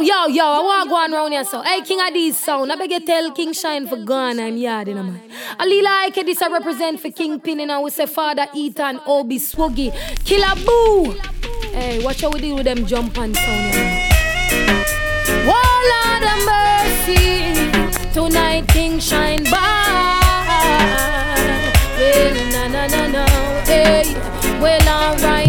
Yo, yo, yo, I want to go on around here so. Hey, King of these sound. I beg you tell King Shine for gone. I'm yard in a man. a Lila Ike, this I represent for Kingpin and I will say Father Ethan, Obi Swoggy, Killer Boo. Hey, watch how we deal with them jump and sound. Wall of mercy. Tonight King Shine by. Well, na na na na. Hey, well, alright.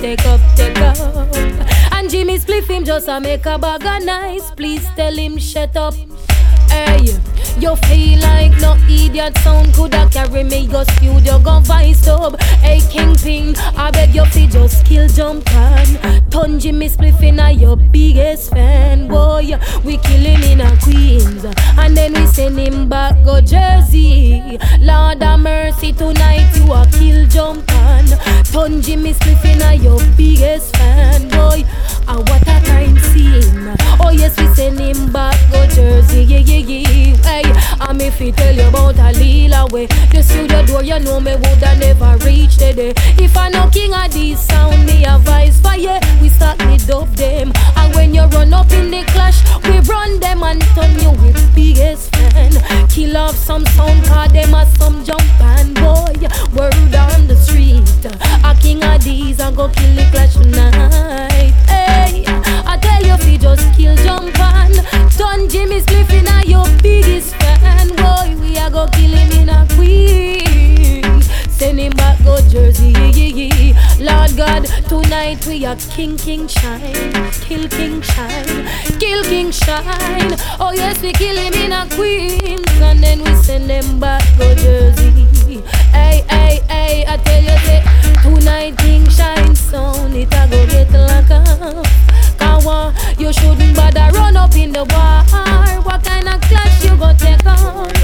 Take up, take up. And Jimmy Spliff him just a make a bag of nice. Please tell him shut up. Hey, you feel like no idiot sound coulda carry me go studio go vice up. Hey Kingpin, I beg your feet just kill jump on. Turn Jimmy Spliff inna your biggest fan, boy. We kill him in a Queens, and then we send him back go Jersey. Lord have mercy tonight, you a kill jump on. Turn Jimmy Spliff inna your biggest fan, boy. Ah, what a time scene. Oh yes, we send him back go Jersey, yeah yeah yeah. Hey, I'm if he tell you about a Lila way. The studio door, you know me woulda never reach the day. If I no king of this sound, me a vice fire. We start me dub them, and when you run up in the clash, we run them and turn you with biggest fan. Kill off some sound, cause them a some jump and boy. Word go kill the clash tonight. Hey, I tell you, fi just kill jump and turn Jimmy Spliff inna your biggest fan. Boy, we a go kill him in a queen. Send him back go Jersey. Lord God, tonight we are King King Shine, kill King Shine, kill King Shine. Oh yes, we kill him in a Queens, and then we send him back go Jersey. Hey, Hey, the war. What kind of clash you go take on?